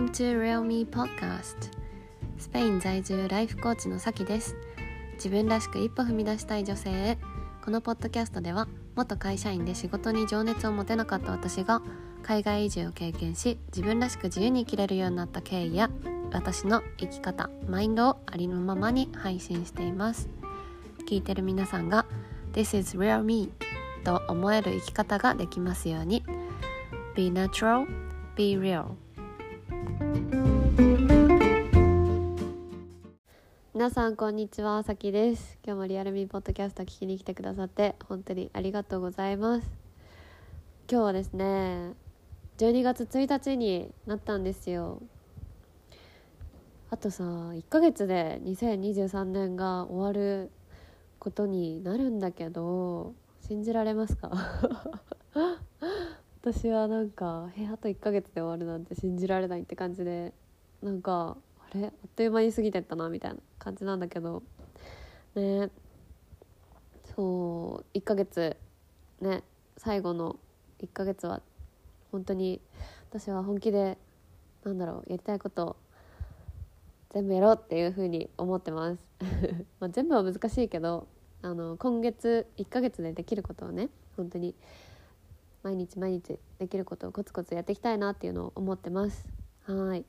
Welcome to Real Me Podcast. スペイン在住ライフコーチのさきです。自分らしく一歩踏み出したい女性へ。このポッドキャストでは元会社員で仕事に情熱を持てなかった私が海外移住を経験し自分らしく自由に生きれるようになった経緯や私の生き方マインドをありのままに配信しています。聞いてる皆さんが This is real me と思える生き方ができますように。Be natural, be real. 皆さんこんにちはさきです。今日もリアルミーポッドキャスト聞きに来てくださって本当にありがとうございます。今日はですね12月1日になったんですよ。あとさ1ヶ月で2023年が終わることになるんだけど信じられますか？私はなんか「えあと1ヶ月で終わるなんて信じられない」って感じでなんかあれあっという間に過ぎてったなみたいな感じなんだけどねそう1ヶ月ね最後の1ヶ月は本当に私は本気でなんだろうやりたいこと全部やろうっていうふうに思ってます。ま全部は難しいけどあの今月1ヶ月でできることをね本当に毎日毎日できることをコツコツやっていきたいなっていうのを思ってます。はい。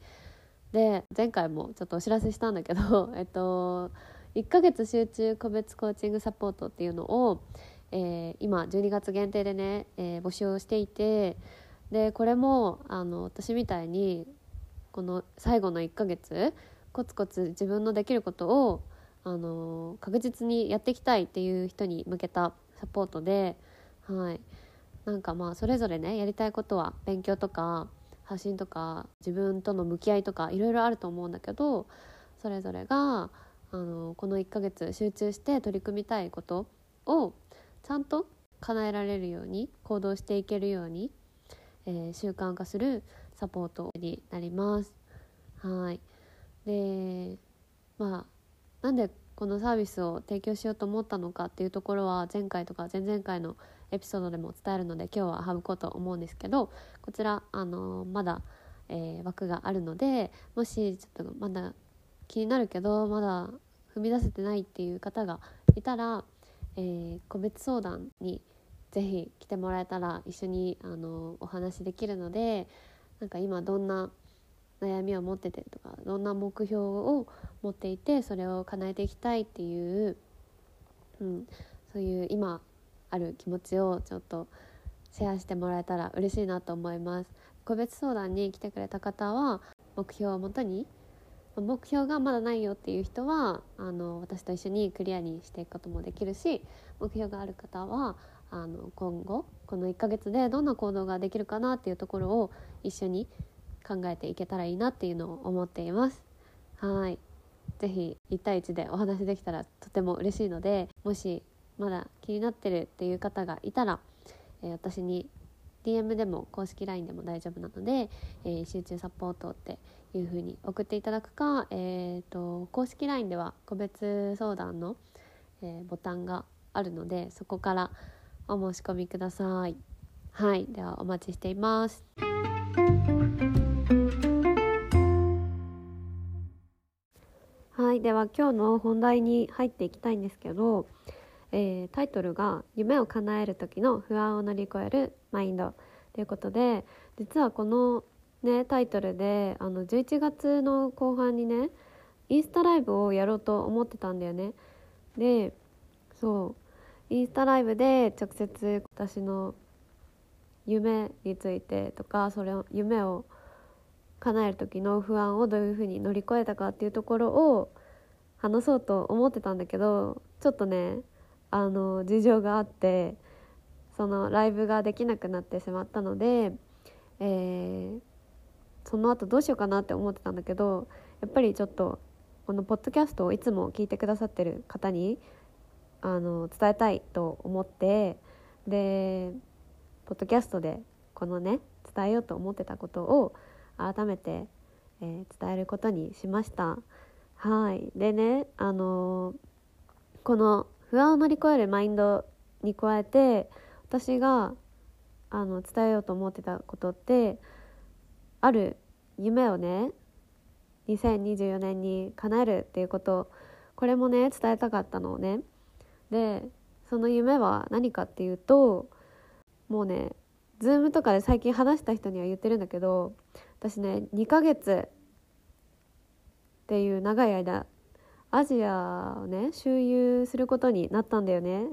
で前回もちょっとお知らせしたんだけど えっと1ヶ月集中個別コーチングサポートっていうのを、えー、今12月限定でね、えー、募集をしていてでこれもあの私みたいにこの最後の1ヶ月コツコツ自分のできることをあの確実にやっていきたいっていう人に向けたサポートで、はい、なんかまあそれぞれねやりたいことは勉強とか発信とか自分との向き合いとかいろいろあると思うんだけどそれぞれがあのこの1ヶ月集中して取り組みたいことをちゃんと叶えられるように行動していけるように、えー、習慣化するサポートになります。はいでまあなんでこのサービスを提供しようと思ったのかっていうところは前回とか前々回のエピソードでも伝えるので今日は省こうと思うんですけどこちらあのまだ、えー、枠があるのでもしちょっとまだ気になるけどまだ踏み出せてないっていう方がいたら、えー、個別相談にぜひ来てもらえたら一緒にあのお話できるのでなんか今どんな悩みを持っててとかどんな目標を持っていてそれを叶えていきたいっていう、うん、そういう今ある気持ちをちょっとシェアしてもらえたら嬉しいなと思います。個別相談に来てくれた方は目標をもとに目標がまだないよっていう人はあの私と一緒にクリアにしていくこともできるし目標がある方はあの今後この1ヶ月でどんな行動ができるかなっていうところを一緒に考えていけたらいいなっていうのを思っています。はい。是非1対1でお話できたらとても嬉しいのでもしまだ気になってるっていう方がいたら、えー、私に DM でも公式 LINE でも大丈夫なので、えー、集中サポートっていう風に送っていただくか、えーと、公式 LINE では個別相談の、えー、ボタンがあるのでそこからお申し込みください。はい、ではお待ちしています。はい、では今日の本題に入っていきたいんですけど、えー、タイトルが「夢を叶える時の不安を乗り越えるマインド」ということで実はこの、ね、タイトルであの11月の後半にねインスタライブをやろうと思ってたんだよね。でそうインスタライブで直接私の夢についてとかそれを夢を叶える時の不安をどういうふうに乗り越えたかっていうところを話そうと思ってたんだけどちょっとねあの事情があってそのライブができなくなってしまったので、えー、その後どうしようかなって思ってたんだけどやっぱりちょっとこのポッドキャストをいつも聞いてくださってる方にあの伝えたいと思ってでポッドキャストでこのね伝えようと思ってたことを改めて、えー、伝えることにしました。はいでねあのー、この不安を乗り越えるマインドに加えて私があの伝えようと思ってたことってある夢をね2024年に叶えるっていうことこれもね伝えたかったのをね。でその夢は何かっていうともうねズームとかで最近話した人には言ってるんだけど私ね2ヶ月っていう長い間アジアをね周遊することになったんだよね。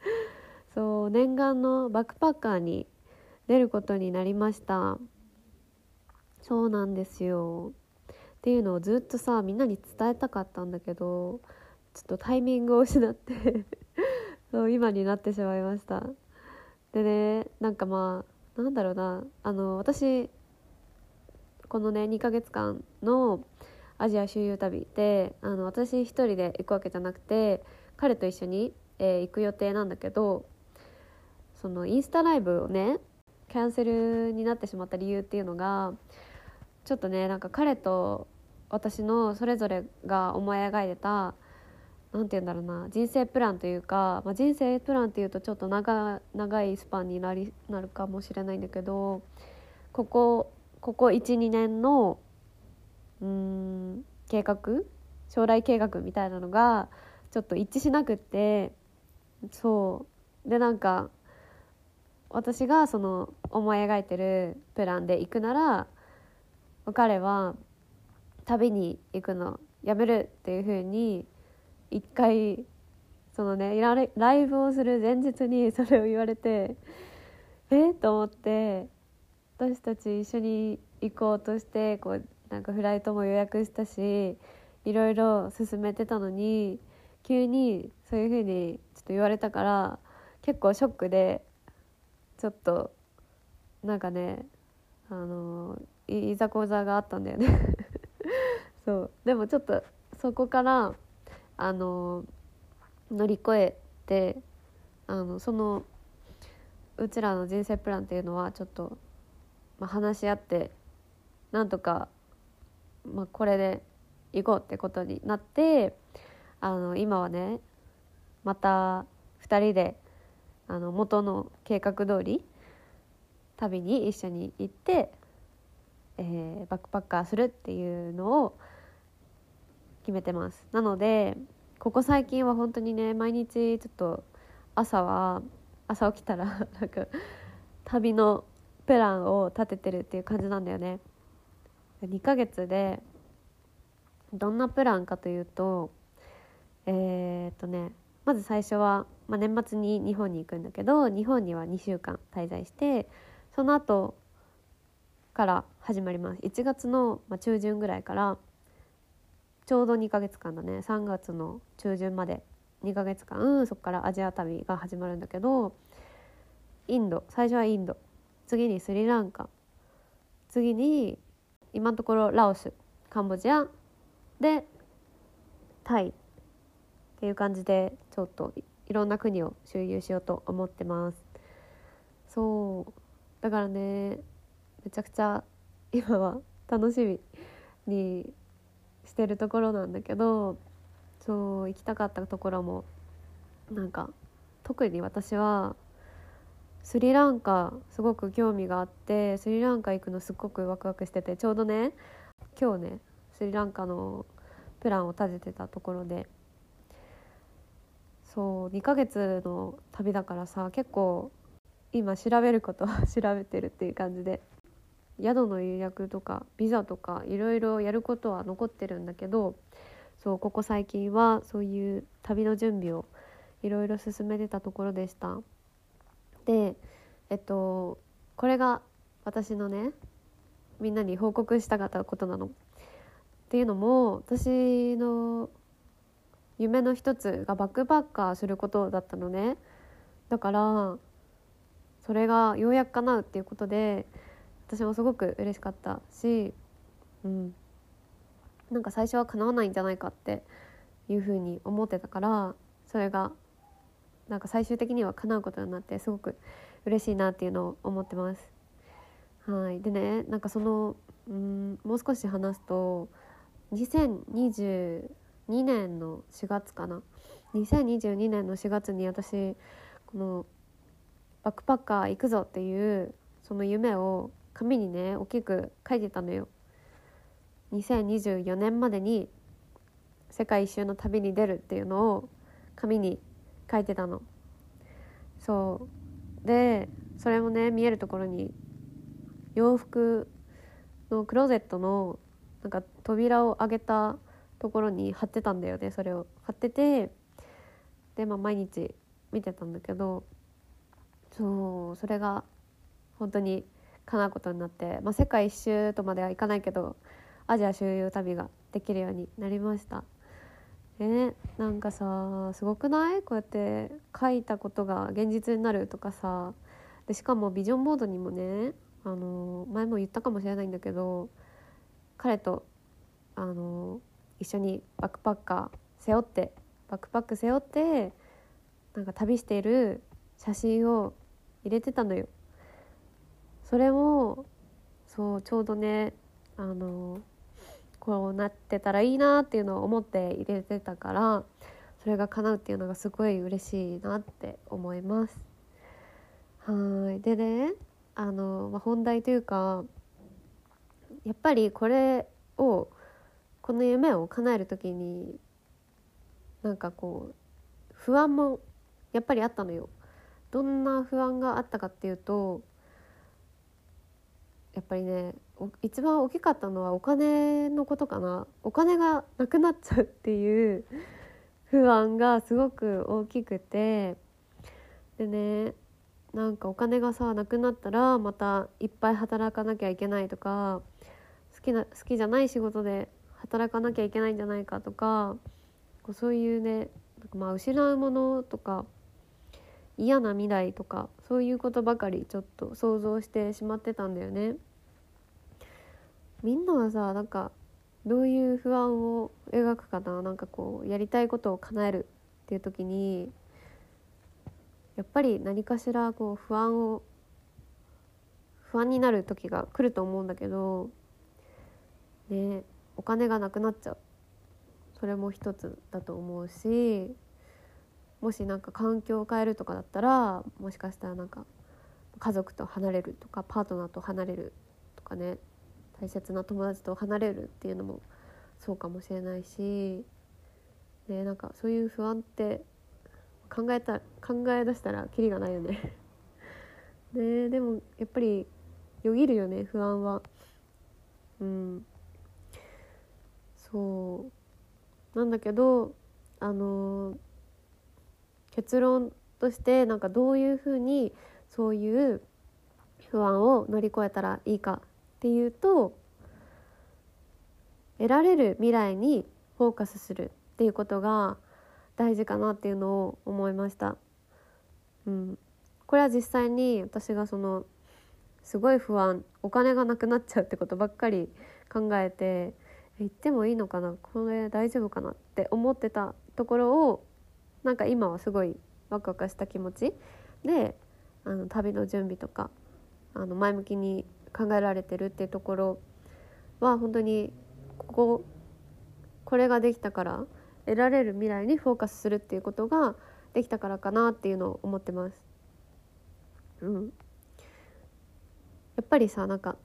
そう念願のバックパッカーに出ることになりました。そうなんですよ。っていうのをずっとさみんなに伝えたかったんだけどちょっとタイミングを失って そう今になってしまいました。でねなんかまあなんだろうな。あの私このね2ヶ月間のアジア周遊旅であの私一人で行くわけじゃなくて彼と一緒に、えー、行く予定なんだけどそのインスタライブをねキャンセルになってしまった理由っていうのがちょっとねなんか彼と私のそれぞれが思い描いてた何て言うんだろうな人生プランというか、まあ、人生プランっていうとちょっと長長いスパンになりなるかもしれないんだけどここここ12年のうん計画？将来計画みたいなのがちょっと一致しなくってそう。でなんか私がその思い描いてるプランで行くなら彼は旅に行くのやめるっていうふうに一回そのねライブをする前日にそれを言われてえ？っと思って私たち一緒に行こうとしてこうなんかフライトも予約したしいろいろ進めてたのに急にそういうふうにちょっと言われたから結構ショックでちょっとなんかねあのいざこざがあったんだよね。そう。でもちょっとそこからあの乗り越えてあのそのうちらの人生プランっていうのはちょっと、まあ、話し合ってなんとか、まあ、これで行こうってことになってあの今はねまた2人であの元の計画通り旅に一緒に行って、えー、バックパッカーするっていうのを決めてます。なのでここ最近は本当にね毎日ちょっと朝は朝起きたらなんか旅のプランを立ててるっていう感じなんだよね。2ヶ月でどんなプランかというとえー、っとねまず最初は、まあ、年末に日本に行くんだけど日本には2週間滞在してその後から始まります。1月の、中旬ぐらいからちょうど2ヶ月間だね。3月の中旬まで2ヶ月間そこからアジア旅が始まるんだけどインド。最初はインド。次にスリランカ。次に今のところラオスカンボジアでタイっていう感じでちょっといろんな国を周遊しようと思ってます。そう。だからねめちゃくちゃ今は楽しみにしてるところなんだけどそう行きたかったところもなんか特に私はスリランカすごく興味があってスリランカ行くのすっごくワクワクしててちょうどね今日ねスリランカのプランを立ててたところでそう2ヶ月の旅だからさ結構今調べることは 調べてるっていう感じで宿の予約とかビザとかいろいろやることは残ってるんだけどそうここ最近はそういう旅の準備をいろいろ進めてたところでした。でえっとこれが私のねみんなに報告したかったことなの。っていうのも私の夢の一つがバックパッカーすることだったのね。だからそれがようやく叶うっていうことで私もすごく嬉しかったし、うん、なんか最初は叶わないんじゃないかっていうふうに思ってたからそれがなんか最終的には叶うことになってすごく嬉しいなっていうのを思ってます。はい、でねなんかそのうんもう少し話すと2022年の4月かな。2022年の4月に私このバックパッカー行くぞっていうその夢を紙にね大きく書いてたのよ。2024年までに世界一周の旅に出るっていうのを紙に書いてたの。そう。でそれもね見えるところに洋服のクローゼットのなんか扉を開けたところに貼ってたんだよねそれを。貼っててでまあ毎日見てたんだけどそうそれが本当に叶うことになって、まあ、世界一周とまではいかないけどアジア周遊旅ができるようになりました。えなんかさすごくない？こうやって書いたことが現実になるとかさでしかもビジョンボードにもねあの前も言ったかもしれないんだけど彼とあの一緒にバックパッカー背負ってバックパック背負ってなんか旅している写真を入れてたのよ。それもそうちょうどねあのこうなってたらいいなっていうのを思って入れてたからそれが叶うっていうのがすごい嬉しいなって思います。はいでねあの、まあ、本題というかやっぱりこれをこの夢を叶える時になんかこう不安もやっぱりあったのよ。どんな不安があったかっていうとやっぱりね一番大きかったのはお金のことかな。お金がなくなっちゃうっていう 不安がすごく大きくて。でねなんかお金がさなくなったらまたいっぱい働かなきゃいけないとか好きな好きじゃない仕事で働かなきゃいけないんじゃないかとかそういうねまあ失うものとか嫌な未来とかそういうことばかりちょっと想像してしまってたんだよね。みんなはさなんかどういう不安を描くかな？なんかこうやりたいことを叶えるっていう時にやっぱり何かしらこう不安を不安になる時が来ると思うんだけどねお金がなくなっちゃうそれも一つだと思うしもしなんか環境を変えるとかだったらもしかしたらなんか家族と離れるとかパートナーと離れるとかね大切な友達と離れるっていうのもそうかもしれないし、ね、なんかそういう不安って考えた考え出したらキリがないよね。ねでもやっぱりよぎるよね不安は。うん。そう。なんだけどあのー、結論としてなんかどういうふうにそういう不安を乗り越えたらいいかっていうと得られる未来にフォーカスするっていうことが大事かなっていうのを思いました。うん、これは実際に私がそのすごい不安お金がなくなっちゃうってことばっかり考えて行ってもいいのかなこれ大丈夫かなって思ってたところをなんか今はすごいワクワクした気持ちであの旅の準備とかあの前向きに考えられてるっていうところは本当にこここれができたから得られる未来にフォーカスするっていうことができたからかなっていうのを思ってます。うん、やっぱりさなんか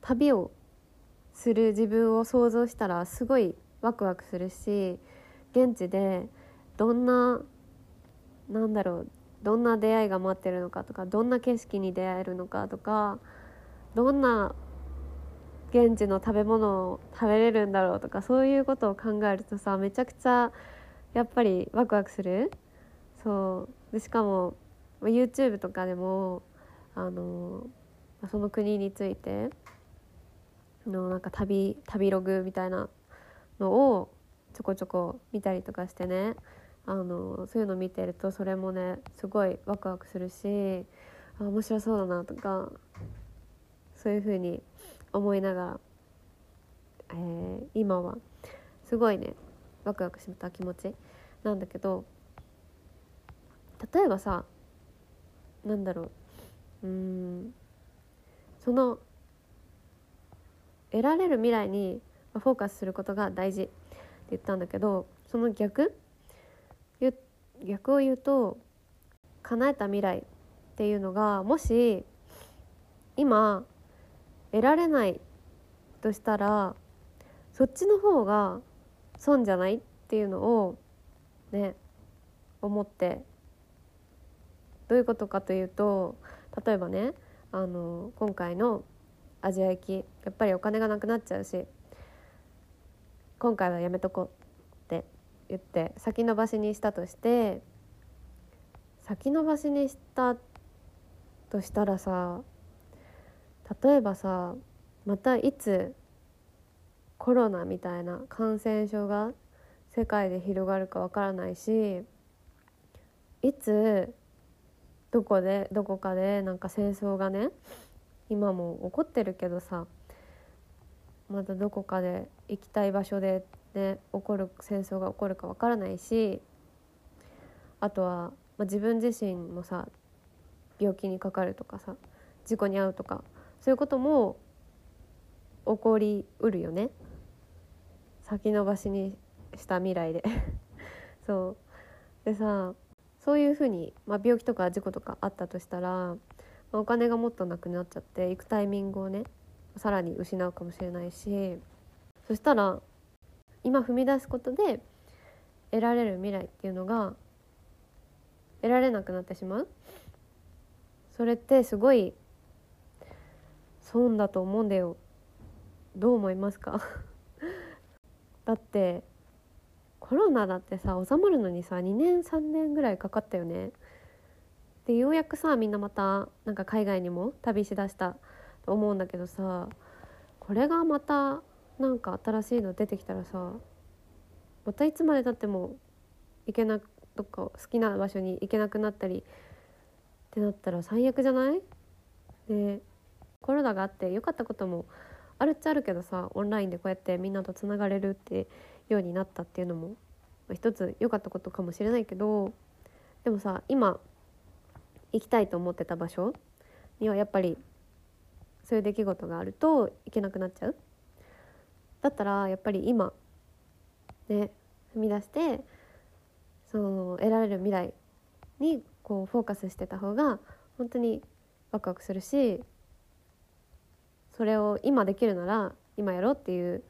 旅をする自分を想像したらすごいワクワクするし現地でどんななんだろうどんな出会いが待ってるのかとかどんな景色に出会えるのかとかどんな現地の食べ物を食べれるんだろうとかそういうことを考えるとさめちゃくちゃやっぱりワクワクする。そう。でしかも YouTube とかでもあのその国についてのなんか旅旅ログみたいなのをちょこちょこ見たりとかしてね。あのそういうの見てるとそれもねすごいワクワクするしあ面白そうだなとかそういうふうに思いながら、えー、今はすごいねワクワクした気持ち。なんだけど例えばさなんだろううんその得られる未来にフォーカスすることが大事って言ったんだけどその逆逆を言うと叶えた未来っていうのがもし今得られないとしたらそっちの方が損じゃないっていうのをね思って。どういうことかというと例えばねあの今回のアジア行きやっぱりお金がなくなっちゃうし今回はやめとこう。言って先延ばしにしたとして先延ばしにしたとしたらさ例えばさまたいつコロナみたいな感染症が世界で広がるかわからないしいつどこでどこかでなんか戦争がね今も起こってるけどさまたどこかで行きたい場所でね起こる戦争が起こるかわからないしあとは、まあ、自分自身もさ病気にかかるとかさ事故に遭うとかそういうことも起こりうるよね。先延ばしにした未来で。そう。でさそういうふうに、まあ、病気とか事故とかあったとしたら、まあ、お金がもっとなくなっちゃって行くタイミングをねさらに失うかもしれないしそしたら今踏み出すことで得られる未来っていうのが得られなくなってしまう。それってすごい損だと思うんだよ。どう思いますか？だってコロナだってさ収まるのにさ2年3年ぐらいかかったよね。でようやくさみんなまたなんか海外にも旅しだしたと思うんだけどさこれがまたなんか新しいの出てきたらさまたいつまでたっても行けなどっか好きな場所に行けなくなったりってなったら最悪じゃない？でコロナがあって良かったこともあるっちゃあるけどさオンラインでこうやってみんなとつながれるってようになったっていうのもまあ一つ良かったことかもしれないけどでもさ今行きたいと思ってた場所にはやっぱりそういう出来事があると行けなくなっちゃう。だったらやっぱり今ね踏み出してその得られる未来にこうフォーカスしてた方が本当にワクワクするしそれを今できるなら今やろうっていう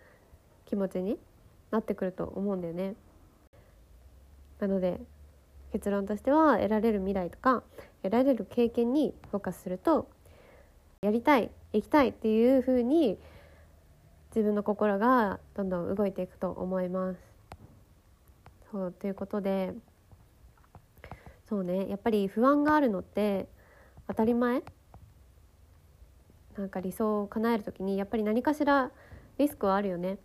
気持ちになってくると思うんだよね。なので結論としては得られる未来とか得られる経験にフォーカスするとやりたい行きたいっていうふうに自分の心がどんどん動いていくと思います。そうということでそうねやっぱり不安があるのって当たり前なんか理想を叶える時にやっぱり何かしらリスクはあるよね。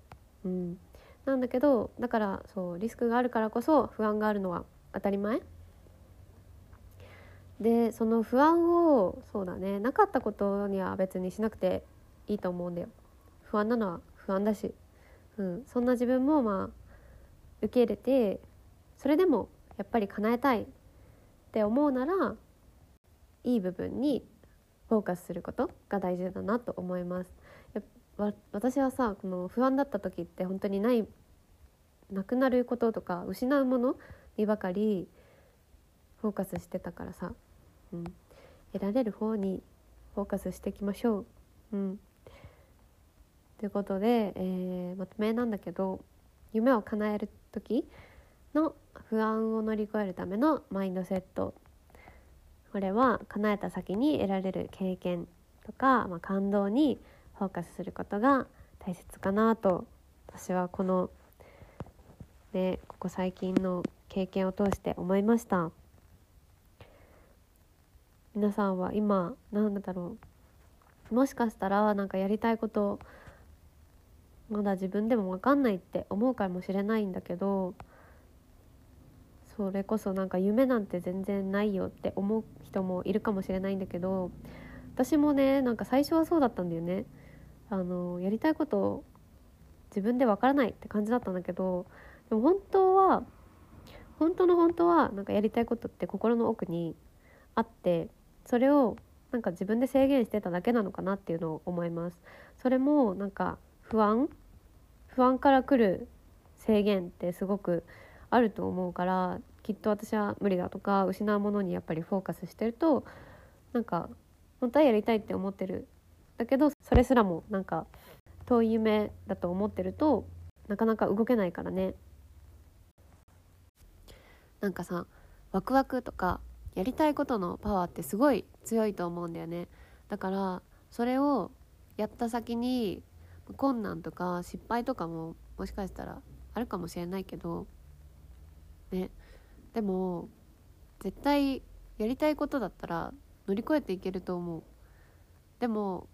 うん、なんだけどだからそうリスクがあるからこそ不安があるのは当たり前でその不安をそうだねなかったことには別にしなくていいと思うんだよ不安なのは不安だし、うん、そんな自分もまあ受け入れてそれでもやっぱり叶えたいって思うならいい部分にフォーカスすることが大事だなと思います私はさこの不安だった時って本当にないなくなることとか失うものにばかりフォーカスしてたからさ、うん、得られる方にフォーカスしていきましょう。うん、ということで、えー、まとめなんだけど夢を叶える時の不安を乗り越えるためのマインドセット。これは叶えた先に得られる経験とか、まあ、感動にフォーカスすることが大切かなと私はこのねここ最近の経験を通して思いました。皆さんは今何だろう？もしかしたらなんかやりたいことまだ自分でも分かんないって思うかもしれないんだけどそれこそなんか夢なんて全然ないよって思う人もいるかもしれないんだけど私もねなんか最初はそうだったんだよね。あのやりたいこと自分でわからないって感じだったんだけどでも本当は本当の本当はなんかやりたいことって心の奥にあってそれをなんか自分で制限してただけなのかなっていうのを思いますそれもなんか不安？不安から来る制限ってすごくあると思うからきっと私は無理だとか失うものにやっぱりフォーカスしてるとなんか本当はやりたいって思ってる。だけどそれすらもなんか遠い夢だと思ってるとなかなか動けないからね。なんかさワクワクとかやりたいことのパワーってすごい強いと思うんだよね。だからそれをやった先に困難とか失敗とかももしかしたらあるかもしれないけどね。でも絶対やりたいことだったら乗り越えていけると思う。でも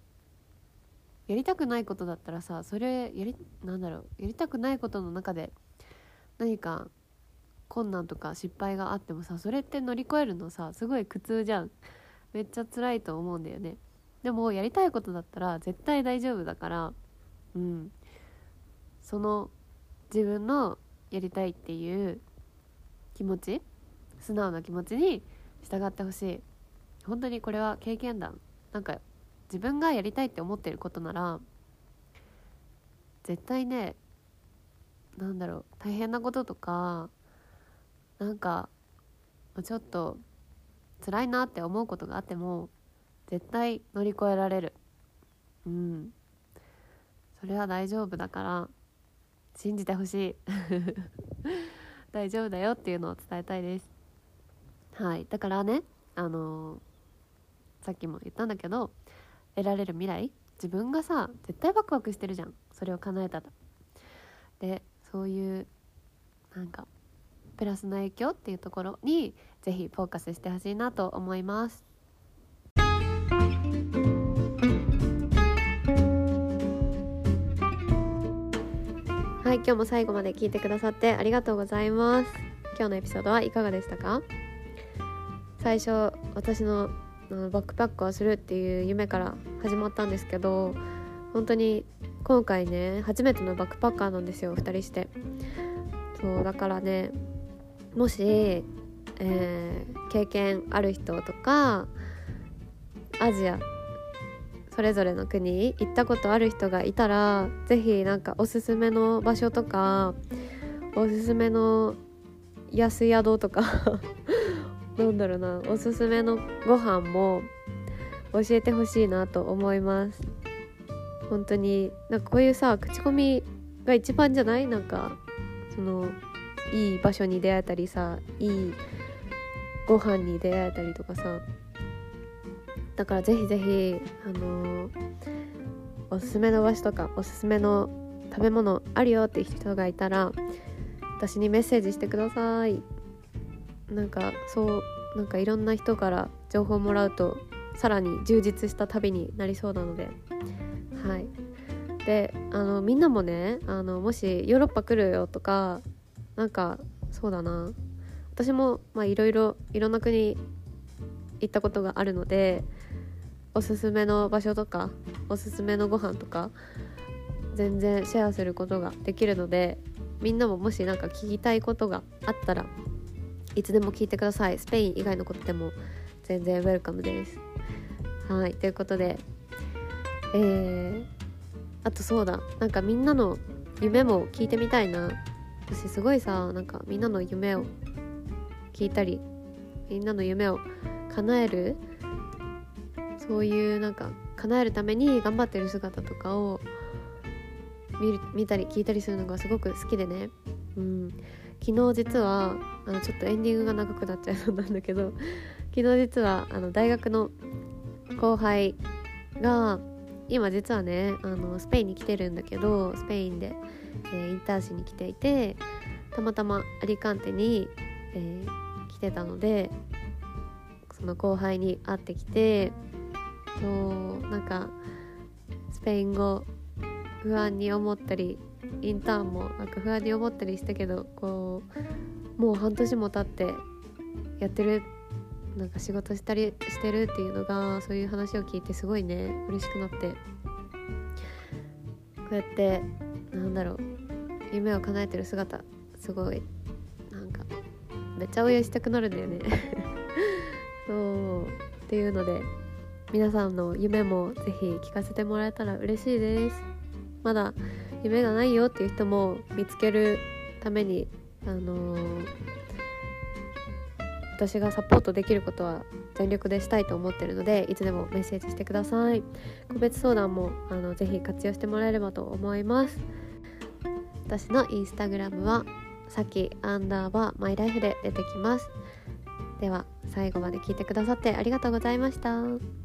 やりたくないことだったらさそれやりなんだろうやりたくないことの中で何か困難とか失敗があってもさそれって乗り越えるのさすごい苦痛じゃん。めっちゃ辛いと思うんだよね。でもやりたいことだったら絶対大丈夫だからうん。その自分のやりたいっていう気持ち素直な気持ちに従ってほしい。本当にこれは経験談。なんか自分がやりたいって思ってることなら絶対ねなんだろう大変なこととかなんかちょっと辛いなって思うことがあっても絶対乗り越えられる。うん。それは大丈夫だから信じてほしい。大丈夫だよっていうのを伝えたいです。はい。だからねあのー、さっきも言ったんだけど得られる未来自分がさ絶対ワクワクしてるじゃん。それを叶えたら。でそういうなんかプラスの影響っていうところにぜひフォーカスしてほしいなと思います。今日も最後まで聞いてくださってありがとうございます。今日のエピソードはいかがでしたか？最初私のバックパックをするっていう夢から始まったんですけど本当に今回ね初めてのバックパッカーなんですよ2人して。そうだからねもし、えー、経験ある人とかアジアそれぞれの国行ったことある人がいたら是非なんかおすすめの場所とかおすすめの安宿とか なんだろうなおすすめのご飯も教えてほしいなと思います。本当になんかこういうさ口コミが一番じゃない？なんかそのいい場所に出会えたりさいいご飯に出会えたりとかさ。だからぜひぜひあのー、おすすめの場所とかおすすめの食べ物あるよっていう人がいたら私にメッセージしてください。なんかそうなんかいろんな人から情報をもらうとさらに充実した旅になりそうなので。はい。であのみんなもねあのもしヨーロッパ来るよとかなんかそうだな。私もまあいろいろいろんな国行ったことがあるのでおすすめの場所とかおすすめのご飯とか全然シェアすることができるのでみんなももし何か聞きたいことがあったらいつでも聞いてください。スペイン以外のことでも全然ウェルカムです。はいということでえー、あとそうだなんかみんなの夢も聞いてみたいな。私すごいさなんかみんなの夢を聞いたりみんなの夢を叶えるそういうなんか叶えるために頑張ってる姿とかを見る見たり聞いたりするのがすごく好きでね、うん、昨日実はあのちょっとエンディングが長くなっちゃいそうなんだけど 昨日実はあの大学の後輩が今実はねあのスペインに来てるんだけどスペインで、えー、インターンしに来ていてたまたまアリカンテに、えー、来てたのでその後輩に会ってきてそうなんかスペイン語不安に思ったりインターンもなんか不安に思ったりしたけどこうもう半年も経ってやってるなんか仕事したりしてるっていうのがそういう話を聞いてすごいね嬉しくなって。こうやってなんだろう夢を叶えてる姿すごいなんかめっちゃ応援したくなるんだよね。そうっていうので皆さんの夢もぜひ聞かせてもらえたら嬉しいです。まだ夢がないよっていう人も見つけるためにあのー、私がサポートできることは全力でしたいと思ってるのでいつでもメッセージしてください。個別相談もあのぜひ活用してもらえればと思います。私のインスタグラムはさきアンダーバーマイライフで出てきます。では最後まで聞いてくださってありがとうございました。